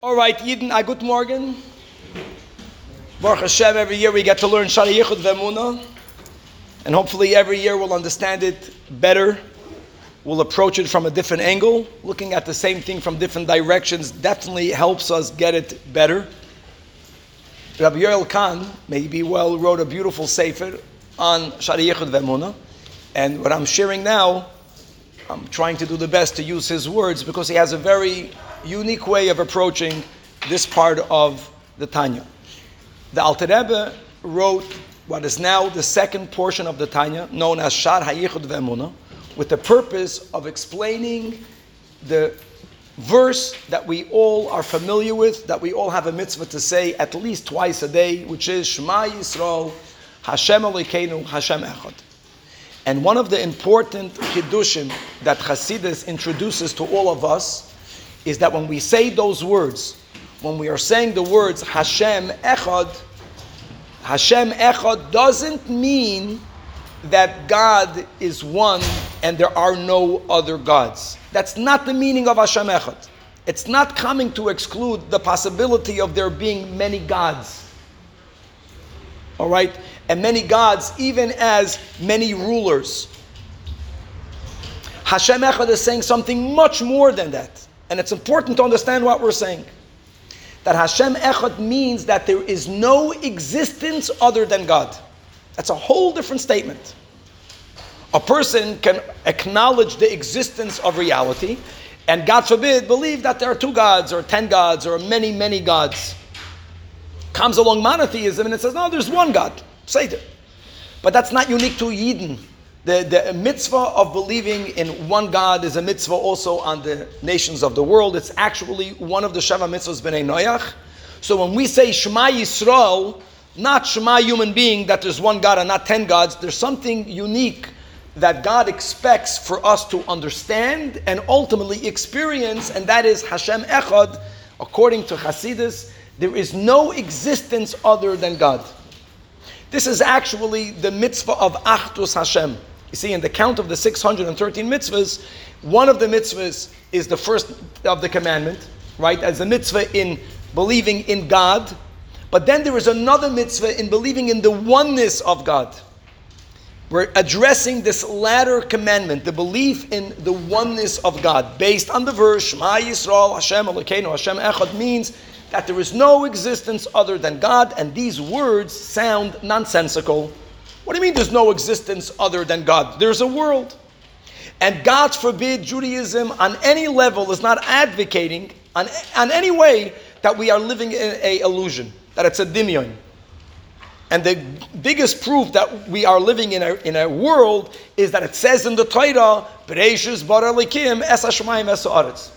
All right, Yidden, I good morning. Baruch Hashem, every year we get to learn Shar Hayichud Ve'emuna, and hopefully every year we'll understand it better. We'll approach it from a different angle. Looking at the same thing from different directions definitely helps us get it better. Rabbi Yoel Kahn, may he be well, wrote a beautiful sefer on Shar Hayichud Ve'emuna, and what I'm sharing now, I'm trying to do the best to use his words because he has a very unique way of approaching this part of the Tanya. The Alter Rebbe wrote what is now the second portion of the Tanya, known as Shar Hayichud Ve'emuna, with the purpose of explaining the verse that we all are familiar with, that we all have a mitzvah to say at least twice a day, which is Shema Yisrael, Hashem Elokeinu, Hashem Echad. And one of the important chiddushim that Chassidus introduces to all of us is that when we say those words, when we are saying the words Hashem Echad, Hashem Echad doesn't mean that God is one and there are no other gods. That's not the meaning of Hashem Echad. It's not coming to exclude the possibility of there being many gods. All right? And many gods, even as many rulers. Hashem Echad is saying something much more than that. And it's important to understand what we're saying. That Hashem Echad means that there is no existence other than God. That's a whole different statement. A person can acknowledge the existence of reality, and God forbid, believe that there are two gods, or ten gods, or many, many gods. Comes along monotheism and it says, no, there's one God, Seder. But that's not unique to Yidden. The, the mitzvah of believing in one God is a mitzvah also on the nations of the world. It's actually one of the Sheva mitzvahs b'nei Noach. So when we say Shema Yisrael, not Shema human being, that there's one God and not ten gods, there's something unique that God expects for us to understand and ultimately experience, and that is Hashem Echad. According to Hasidus, there is no existence other than God. This is actually the mitzvah of Achdus Hashem. You see, in the count of the 613 mitzvahs, one of the mitzvahs is the first of the commandment, right? As a mitzvah in believing in God. But then there is another mitzvah in believing in the oneness of God. We're addressing this latter commandment, the belief in the oneness of God, based on the verse Shema Yisrael Hashem Elokeinu Hashem Echad means that there is no existence other than God, and these words sound nonsensical. What do you mean there's no existence other than God? There's a world. And God forbid Judaism on any level is not advocating on, on any way that we are living in a illusion, that it's a dimion. And the biggest proof that we are living in a, in a world is that it says in the Torah, Bereshus bara likim es hashmayim es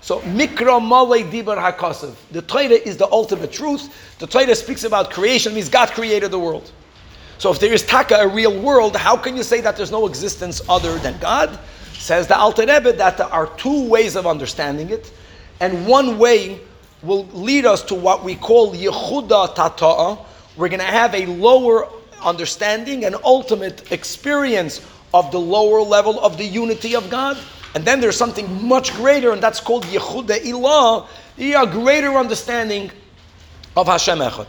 So mikra male dibar hakasav. The Torah is the ultimate truth. The Torah speaks about creation, means God created the world. So if there is taka, a real world, how can you say that there's no existence other than God? Says the Alter Rebbe that there are two ways of understanding it, and one way will lead us to what we call Yichuda Tata'a. We're going to have a lower understanding and ultimate experience of the lower level of the unity of God. And then there's something much greater, and that's called Yichuda Ilah, a greater understanding of Hashem Echad.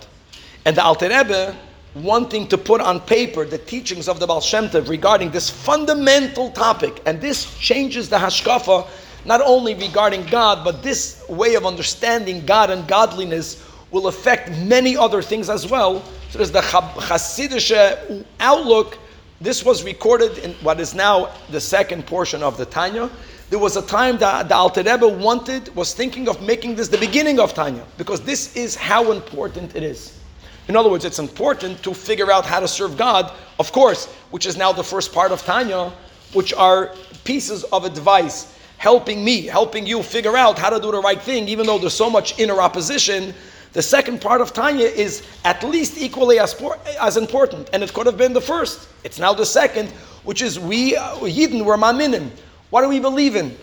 And the Alter Rebbe wanting to put on paper the teachings of the Baal Shem Tov regarding this fundamental topic. And this changes the hashkafa not only regarding God, but this way of understanding God and godliness will affect many other things as well. So there's the Hasidic outlook. This was recorded in what is now the second portion of the Tanya. There was a time that the Alter Rebbe wanted, was thinking of making this the beginning of Tanya, because this is how important it is. In other words, it's important to figure out how to serve God, of course, which is now the first part of Tanya, which are pieces of advice helping me, helping you figure out how to do the right thing, even though there's so much inner opposition. The second part of Tanya is at least equally as, as important, and it could have been the first. It's now the second, which is we, uh, Yidden, we're Maminim. What do we believe in?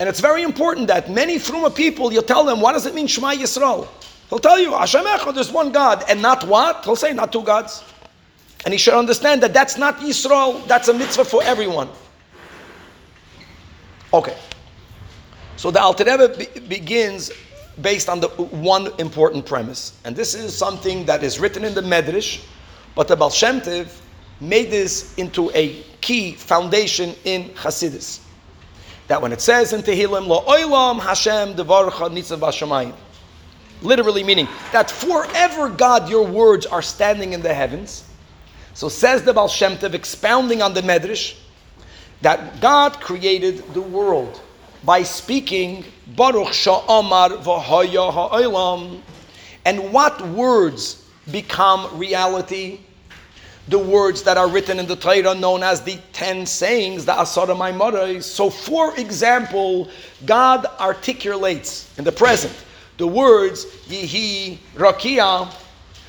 And it's very important that many Fruma people, you tell them, what does it mean, Shema Yisrael? He'll tell you, Hashem Echad, there's one God, and not what? He'll say, not two gods. And he should understand that that's not Yisrael, that's a mitzvah for everyone. Okay. So the Alter Rebbe be- begins based on the one important premise. And this is something that is written in the Medrash, but the Baal Shem Tov made this into a key foundation in Hasidus. That when it says in Tehillim, Lo oilam Hashem devarcha nitzav hashamayim, literally meaning that forever, God, your words are standing in the heavens. So says the Baal Shem Tov, expounding on the Medrash, that God created the world by speaking Baruch Sha'amar v'haya ha'olam. And what words become reality? The words that are written in the Torah known as the ten sayings, the Asara Maamaros. So, for example, God articulates in the present the words Yihi Rakia.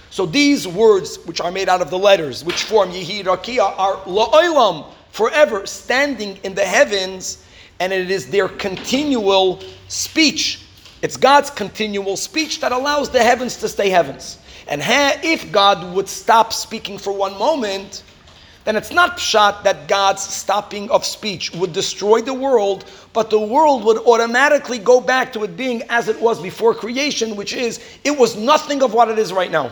So these words, which are made out of the letters, which form Yihi Rakia, are La'olam, forever standing in the heavens and it is their continual speech. It's God's continual speech that allows the heavens to stay heavens. And if God would stop speaking for one moment, then it's not pshat that God's stopping of speech would destroy the world, but the world would automatically go back to it being as it was before creation, which is it was nothing of what it is right now.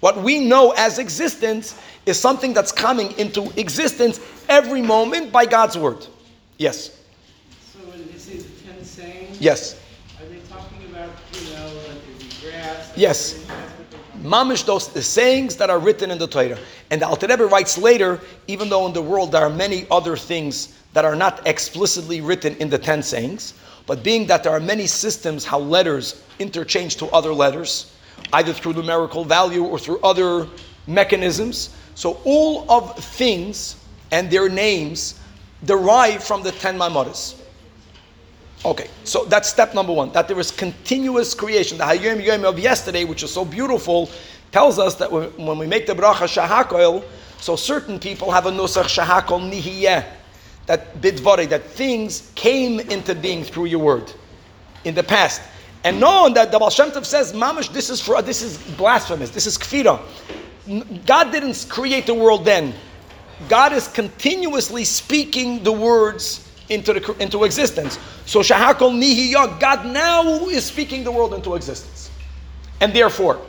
What we know as existence is something that's coming into existence every moment by God's word. Yes. Yes. Are they talking about, you know, like the grass? Yes. Mamish, those the sayings that are written in the Torah. And the Alter Rebbe writes later, even though in the world there are many other things that are not explicitly written in the ten sayings, but being that there are many systems how letters interchange to other letters, either through numerical value or through other mechanisms. So all of things and their names derive from the ten Maamaros. Okay, so that's step number one, that there is continuous creation. The Hayom Yom of yesterday, which is so beautiful, tells us that when we make the bracha shahakol, so certain people have a nusach shahakol nihiyeh, that bidvare, that things came into being through your word in the past. And knowing that the Baal Shem Tov says, mamish, this is for this is blasphemous, this is kfira. God didn't create the world then. God is continuously speaking the words into, the, into existence. So Shahakol Nihiyah, God now is speaking the world into existence. And therefore,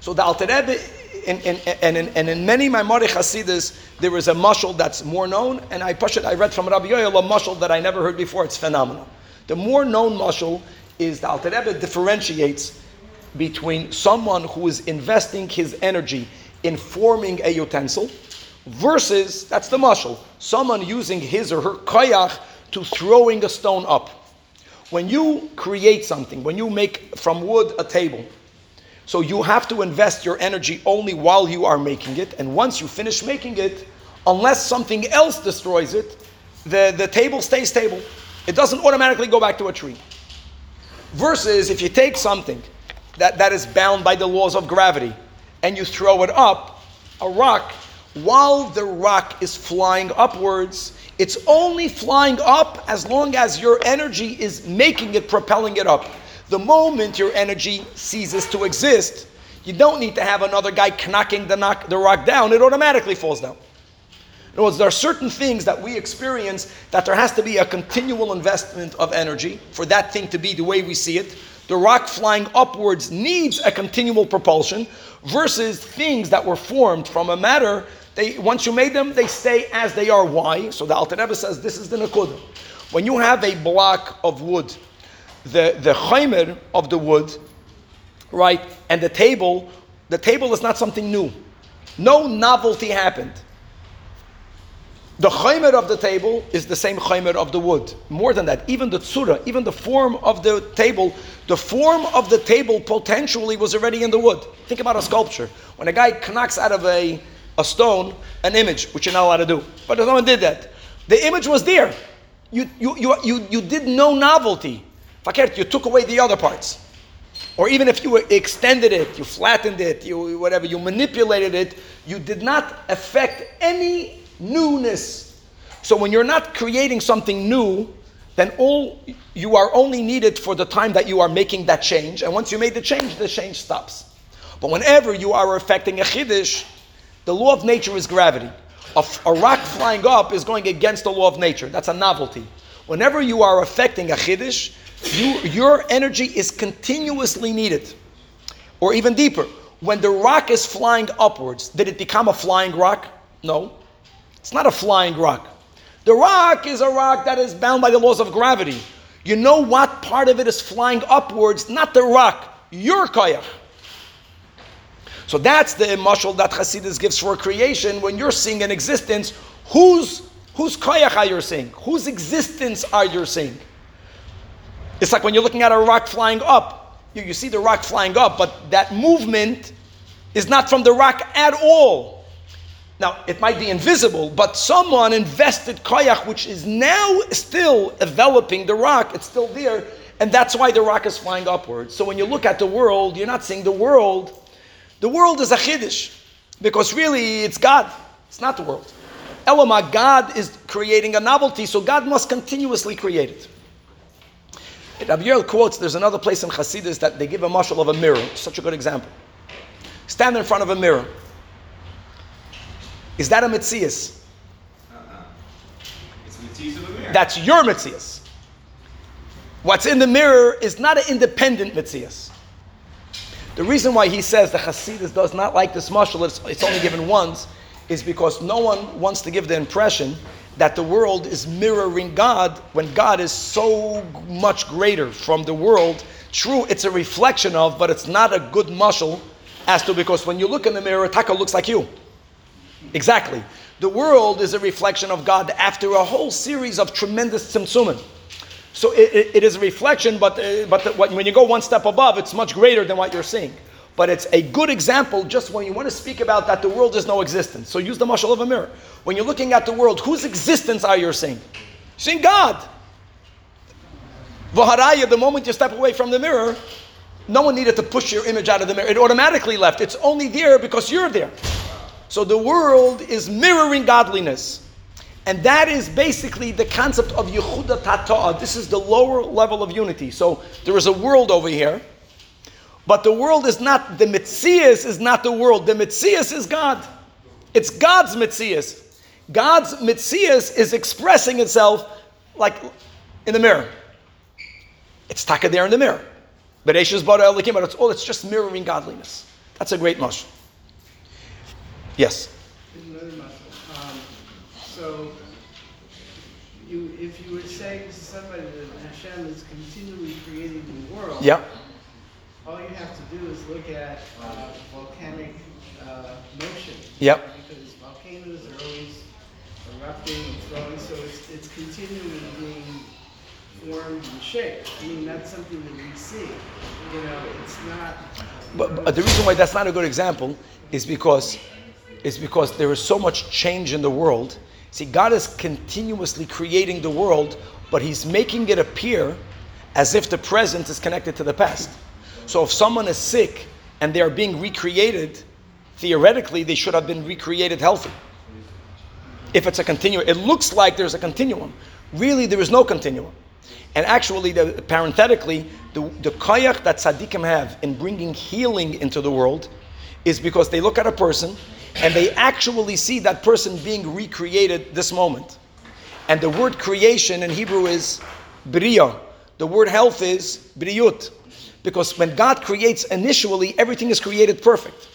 so the Alter Rebbe, and, and, in, and in many Maimonic Hasidus, there is a mushal that's more known, and I push it, I read from Rabbi Yoel a mushal that I never heard before, it's phenomenal. The more known mushal is the Alter Rebbe differentiates between someone who is investing his energy in forming a utensil versus, that's the mushal, someone using his or her koyach to throwing a stone up. When you create something, when you make from wood a table, so you have to invest your energy only while you are making it, and once you finish making it, unless something else destroys it, the, the table stays stable. It doesn't automatically go back to a tree. Versus if you take something that, that is bound by the laws of gravity and you throw it up, a rock, while the rock is flying upwards, it's only flying up as long as your energy is making it, propelling it up. The moment your energy ceases to exist, you don't need to have another guy knocking the, knock, the rock down, it automatically falls down. In other words, there are certain things that we experience that there has to be a continual investment of energy for that thing to be the way we see it. The rock flying upwards needs a continual propulsion versus things that were formed from a matter they, once you made them, they stay as they are. Why? So the Alter Rebbe says this is the Nakud. When you have a block of wood, the, the chaymer of the wood, right, and the table, the table is not something new. No novelty happened. The chaymer of the table is the same chaymer of the wood. More than that, even the tzura, even the form of the table, the form of the table potentially was already in the wood. Think about a sculpture. When a guy knocks out of a a stone, an image, which you're not allowed to do. But someone did that. The image was there. You, you, you, you, you did no novelty. Fakert, you took away the other parts. Or even if you extended it, you flattened it, you whatever, you manipulated it, you did not affect any newness. So when you're not creating something new, then all you are only needed for the time that you are making that change. And once you made the change, the change stops. But whenever you are affecting a chiddush, the law of nature is gravity. A, rock flying up is going against the law of nature. That's a novelty. Whenever you are affecting a chiddush, You, your energy is continuously needed. Or even deeper, when the rock is flying upwards, did it become a flying rock? No. It's not a flying rock. The rock is a rock that is bound by the laws of gravity. You know what part of it is flying upwards, not the rock, your koyach. So that's the mashal that Hasidus gives for creation when you're seeing an existence. Whose whose koyach are you seeing? Whose existence are you seeing? It's like when you're looking at a rock flying up. You, you see the rock flying up, but that movement is not from the rock at all. Now, it might be invisible, but someone invested koyach, which is now still enveloping the rock, it's still there, and that's why the rock is flying upwards. So when you look at the world, you're not seeing the world. The world is a chiddush, because really it's God, it's not the world. Eloma, God is creating a novelty, so God must continuously create it. Rabbi Yoel quotes, there's another place in Hasidus that they give a mashal of a mirror, such a good example. Stand in front of a mirror. Is that a mitzias? Uh-uh. It's mitzias of a mirror. That's your mitzias. What's in the mirror is not an independent mitzias. The reason why he says the Hasidus does not like this mashal, it's, it's only given once, is because no one wants to give the impression that the world is mirroring God when God is so much greater from the world. True, it's a reflection of, but it's not a good mashal as to because when you look in the mirror, Taka looks like you. Exactly. The world is a reflection of God after a whole series of tremendous tzimtzumim. So it, it, it is a reflection, but, uh, but the, when you go one step above, it's much greater than what you're seeing. But it's a good example just when you want to speak about that the world is no existence. So use the mashal of a mirror. When you're looking at the world, whose existence are you seeing? Seeing God. Vaharaya, the moment you step away from the mirror, no one needed to push your image out of the mirror. It automatically left. It's only there because you're there. So the world is mirroring godliness. And that is basically the concept of Yichuda Tata'a. This is the lower level of unity. So there is a world over here, but the world is not, the Mitzias is not the world. The Mitzias is God. It's God's Mitzias. God's Mitzias is expressing itself like in the mirror. It's taka there in the mirror. But it's all, it's just mirroring godliness. That's a great mush. Yes. So, you, if you were saying to somebody that Hashem is continually creating the world, Yeah. all you have to do is look at uh, volcanic uh, motion. Yep. Because volcanoes are always erupting and flowing, so it's, it's continually being formed and shaped. I mean, that's something that we see. You know, it's not. But, but the reason why that's not a good example is because is because there is so much change in the world. See, God is continuously creating the world, but He's making it appear as if the present is connected to the past. So if someone is sick and they are being recreated, theoretically they should have been recreated healthy. If it's a continuum, it looks like there's a continuum. Really, there is no continuum. And actually, the, parenthetically, the, the koyach that tzaddikim have in bringing healing into the world is because they look at a person and they actually see that person being recreated this moment. And the word creation in Hebrew is bria. The word health is briut. Because when God creates initially, everything is created perfect.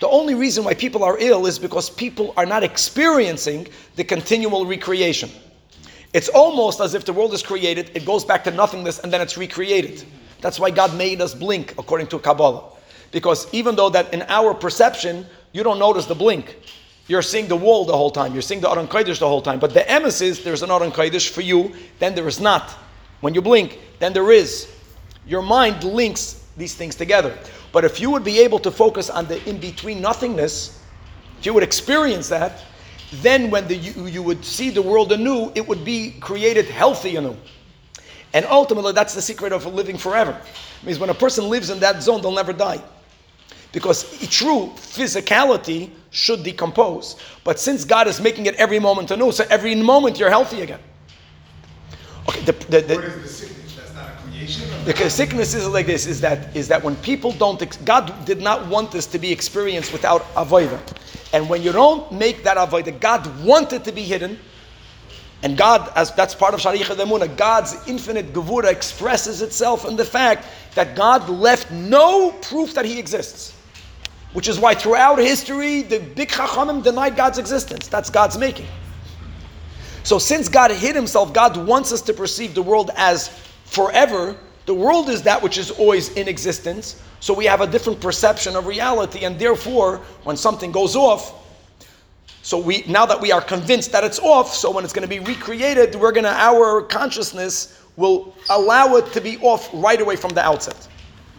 The only reason why people are ill is because people are not experiencing the continual recreation. It's almost as if the world is created, it goes back to nothingness, and then it's recreated. That's why God made us blink, according to Kabbalah. Because even though that in our perception, you don't notice the blink. You're seeing the wall the whole time. You're seeing the Aron Kodesh the whole time. But the emes is there's an Aron Kodesh for you, then there is not. When you blink, then there is. Your mind links these things together. But if you would be able to focus on the in between nothingness, if you would experience that, then when the, you, you would see the world anew, it would be created healthy anew. And ultimately, that's the secret of living forever. It means when a person lives in that zone, they'll never die. Because true physicality should decompose. But since God is making it every moment anew, so every moment you're healthy again. Okay, the, the, the, What is the sickness? That's not a creation? the sickness is like this: is that is that when people don't, ex- God did not want this to be experienced without avodah, and when you don't make that avodah, God wanted to be hidden. And God, as that's part of Shariach Emuna, God's infinite Gevura expresses itself in the fact that God left no proof that He exists. Which is why throughout history, the big Chachamim denied God's existence. That's God's making. So since God hid Himself, God wants us to perceive the world as forever. The world is that which is always in existence. So we have a different perception of reality, and therefore, when something goes off, so we now that we are convinced that it's off, so when it's going to be recreated, we're going to our consciousness will allow it to be off right away from the outset.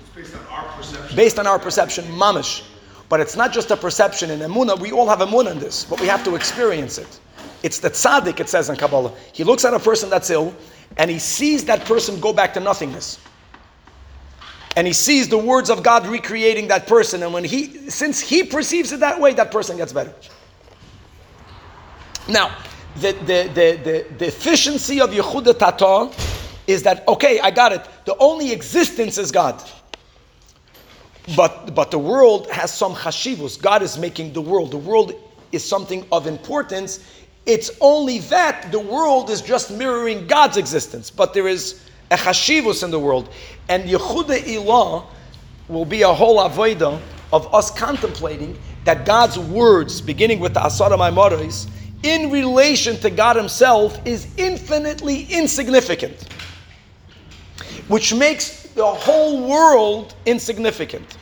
It's based on our perception. Based on our perception, mamish. But it's not just a perception in emuna. We all have emuna in this, but we have to experience it. It's the tzaddik. It says in Kabbalah. He looks at a person that's ill, and he sees that person go back to nothingness. And he sees the words of God recreating that person, and when he, since he perceives it that way, that person gets better. Now, the, the, the, the, the efficiency of Yichuda Tata is that, okay, I got it. The only existence is God. But, but the world has some chashivus. God is making the world. The world is something of importance. It's only that the world is just mirroring God's existence. But there is a chashivus in the world. And Yichuda Ilah will be a whole avodah of us contemplating that God's words, beginning with the Asara Maamaros, in relation to God Himself is infinitely insignificant, which makes the whole world insignificant.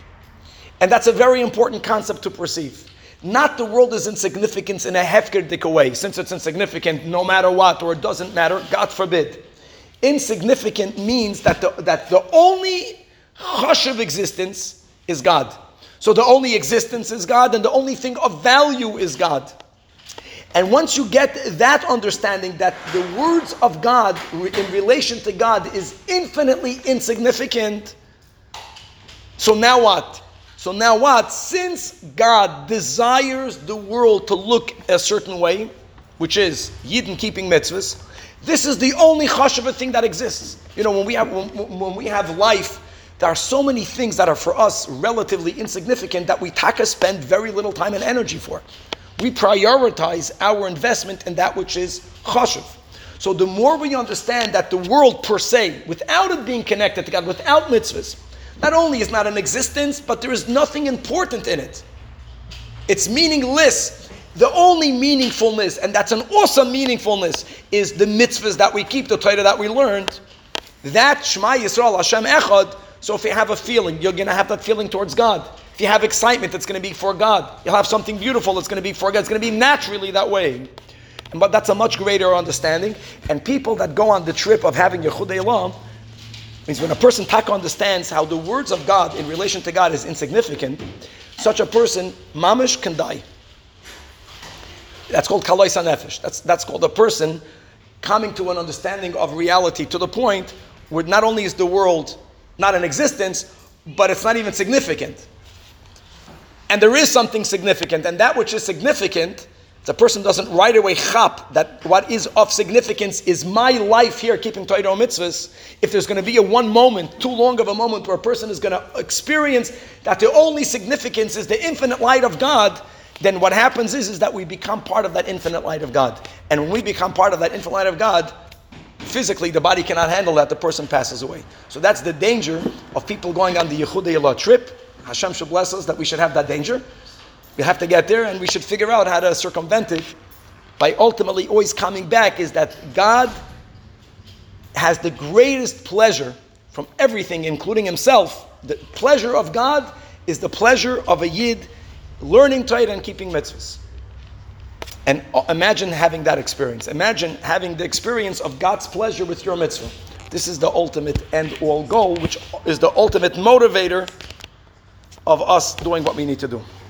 And that's a very important concept to perceive. Not the world is insignificant in a hefkerdik way, since it's insignificant no matter what, or it doesn't matter, God forbid. Insignificant means that the, that the only hush of existence is God. So the only existence is God, and the only thing of value is God. And once you get that understanding that the words of God in relation to God is infinitely insignificant, so now what? So now what? Since God desires the world to look a certain way, which is Yidden keeping mitzvahs, this is the only chash of a thing that exists. You know, when we have when, when we have life, there are so many things that are for us relatively insignificant that we taka spend very little time and energy for we prioritize our investment in that which is chashuv. So the more we understand that the world per se, without it being connected to God, without mitzvahs, not only is not an existence, but there is nothing important in it. It's meaningless. The only meaningfulness, and that's an awesome meaningfulness, is the mitzvahs that we keep, the Torah that we learned. That Shema Yisrael Hashem Echad. So if you have a feeling, you're going to have that feeling towards God. If you have excitement, it's going to be for God. You'll have something beautiful, it's going to be for God. It's going to be naturally that way. But that's a much greater understanding. And people that go on the trip of having Yechud Elam, means when a person taka understands how the words of God in relation to God is insignificant, such a person, mamish, can die. That's called kaloi nefesh. That's, that's called a person coming to an understanding of reality to the point where not only is the world not in existence, but it's not even significant. And there is something significant, and that which is significant, the person doesn't right away chap that what is of significance is my life here, keeping Torah mitzvahs. If there's going to be a one moment, too long of a moment, where a person is going to experience that the only significance is the infinite light of God, then what happens is, is that we become part of that infinite light of God. And when we become part of that infinite light of God, physically the body cannot handle that, the person passes away. So that's the danger of people going on the Yehuda Yehudei trip Hashem should bless us that we should have that danger. We have to get there and we should figure out how to circumvent it by ultimately always coming back is that God has the greatest pleasure from everything, including himself. The pleasure of God is the pleasure of a Yid learning Torah and keeping mitzvahs. And uh, imagine having that experience. Imagine having the experience of God's pleasure with your mitzvah. This is the ultimate end all goal, which is the ultimate motivator of us doing what we need to do.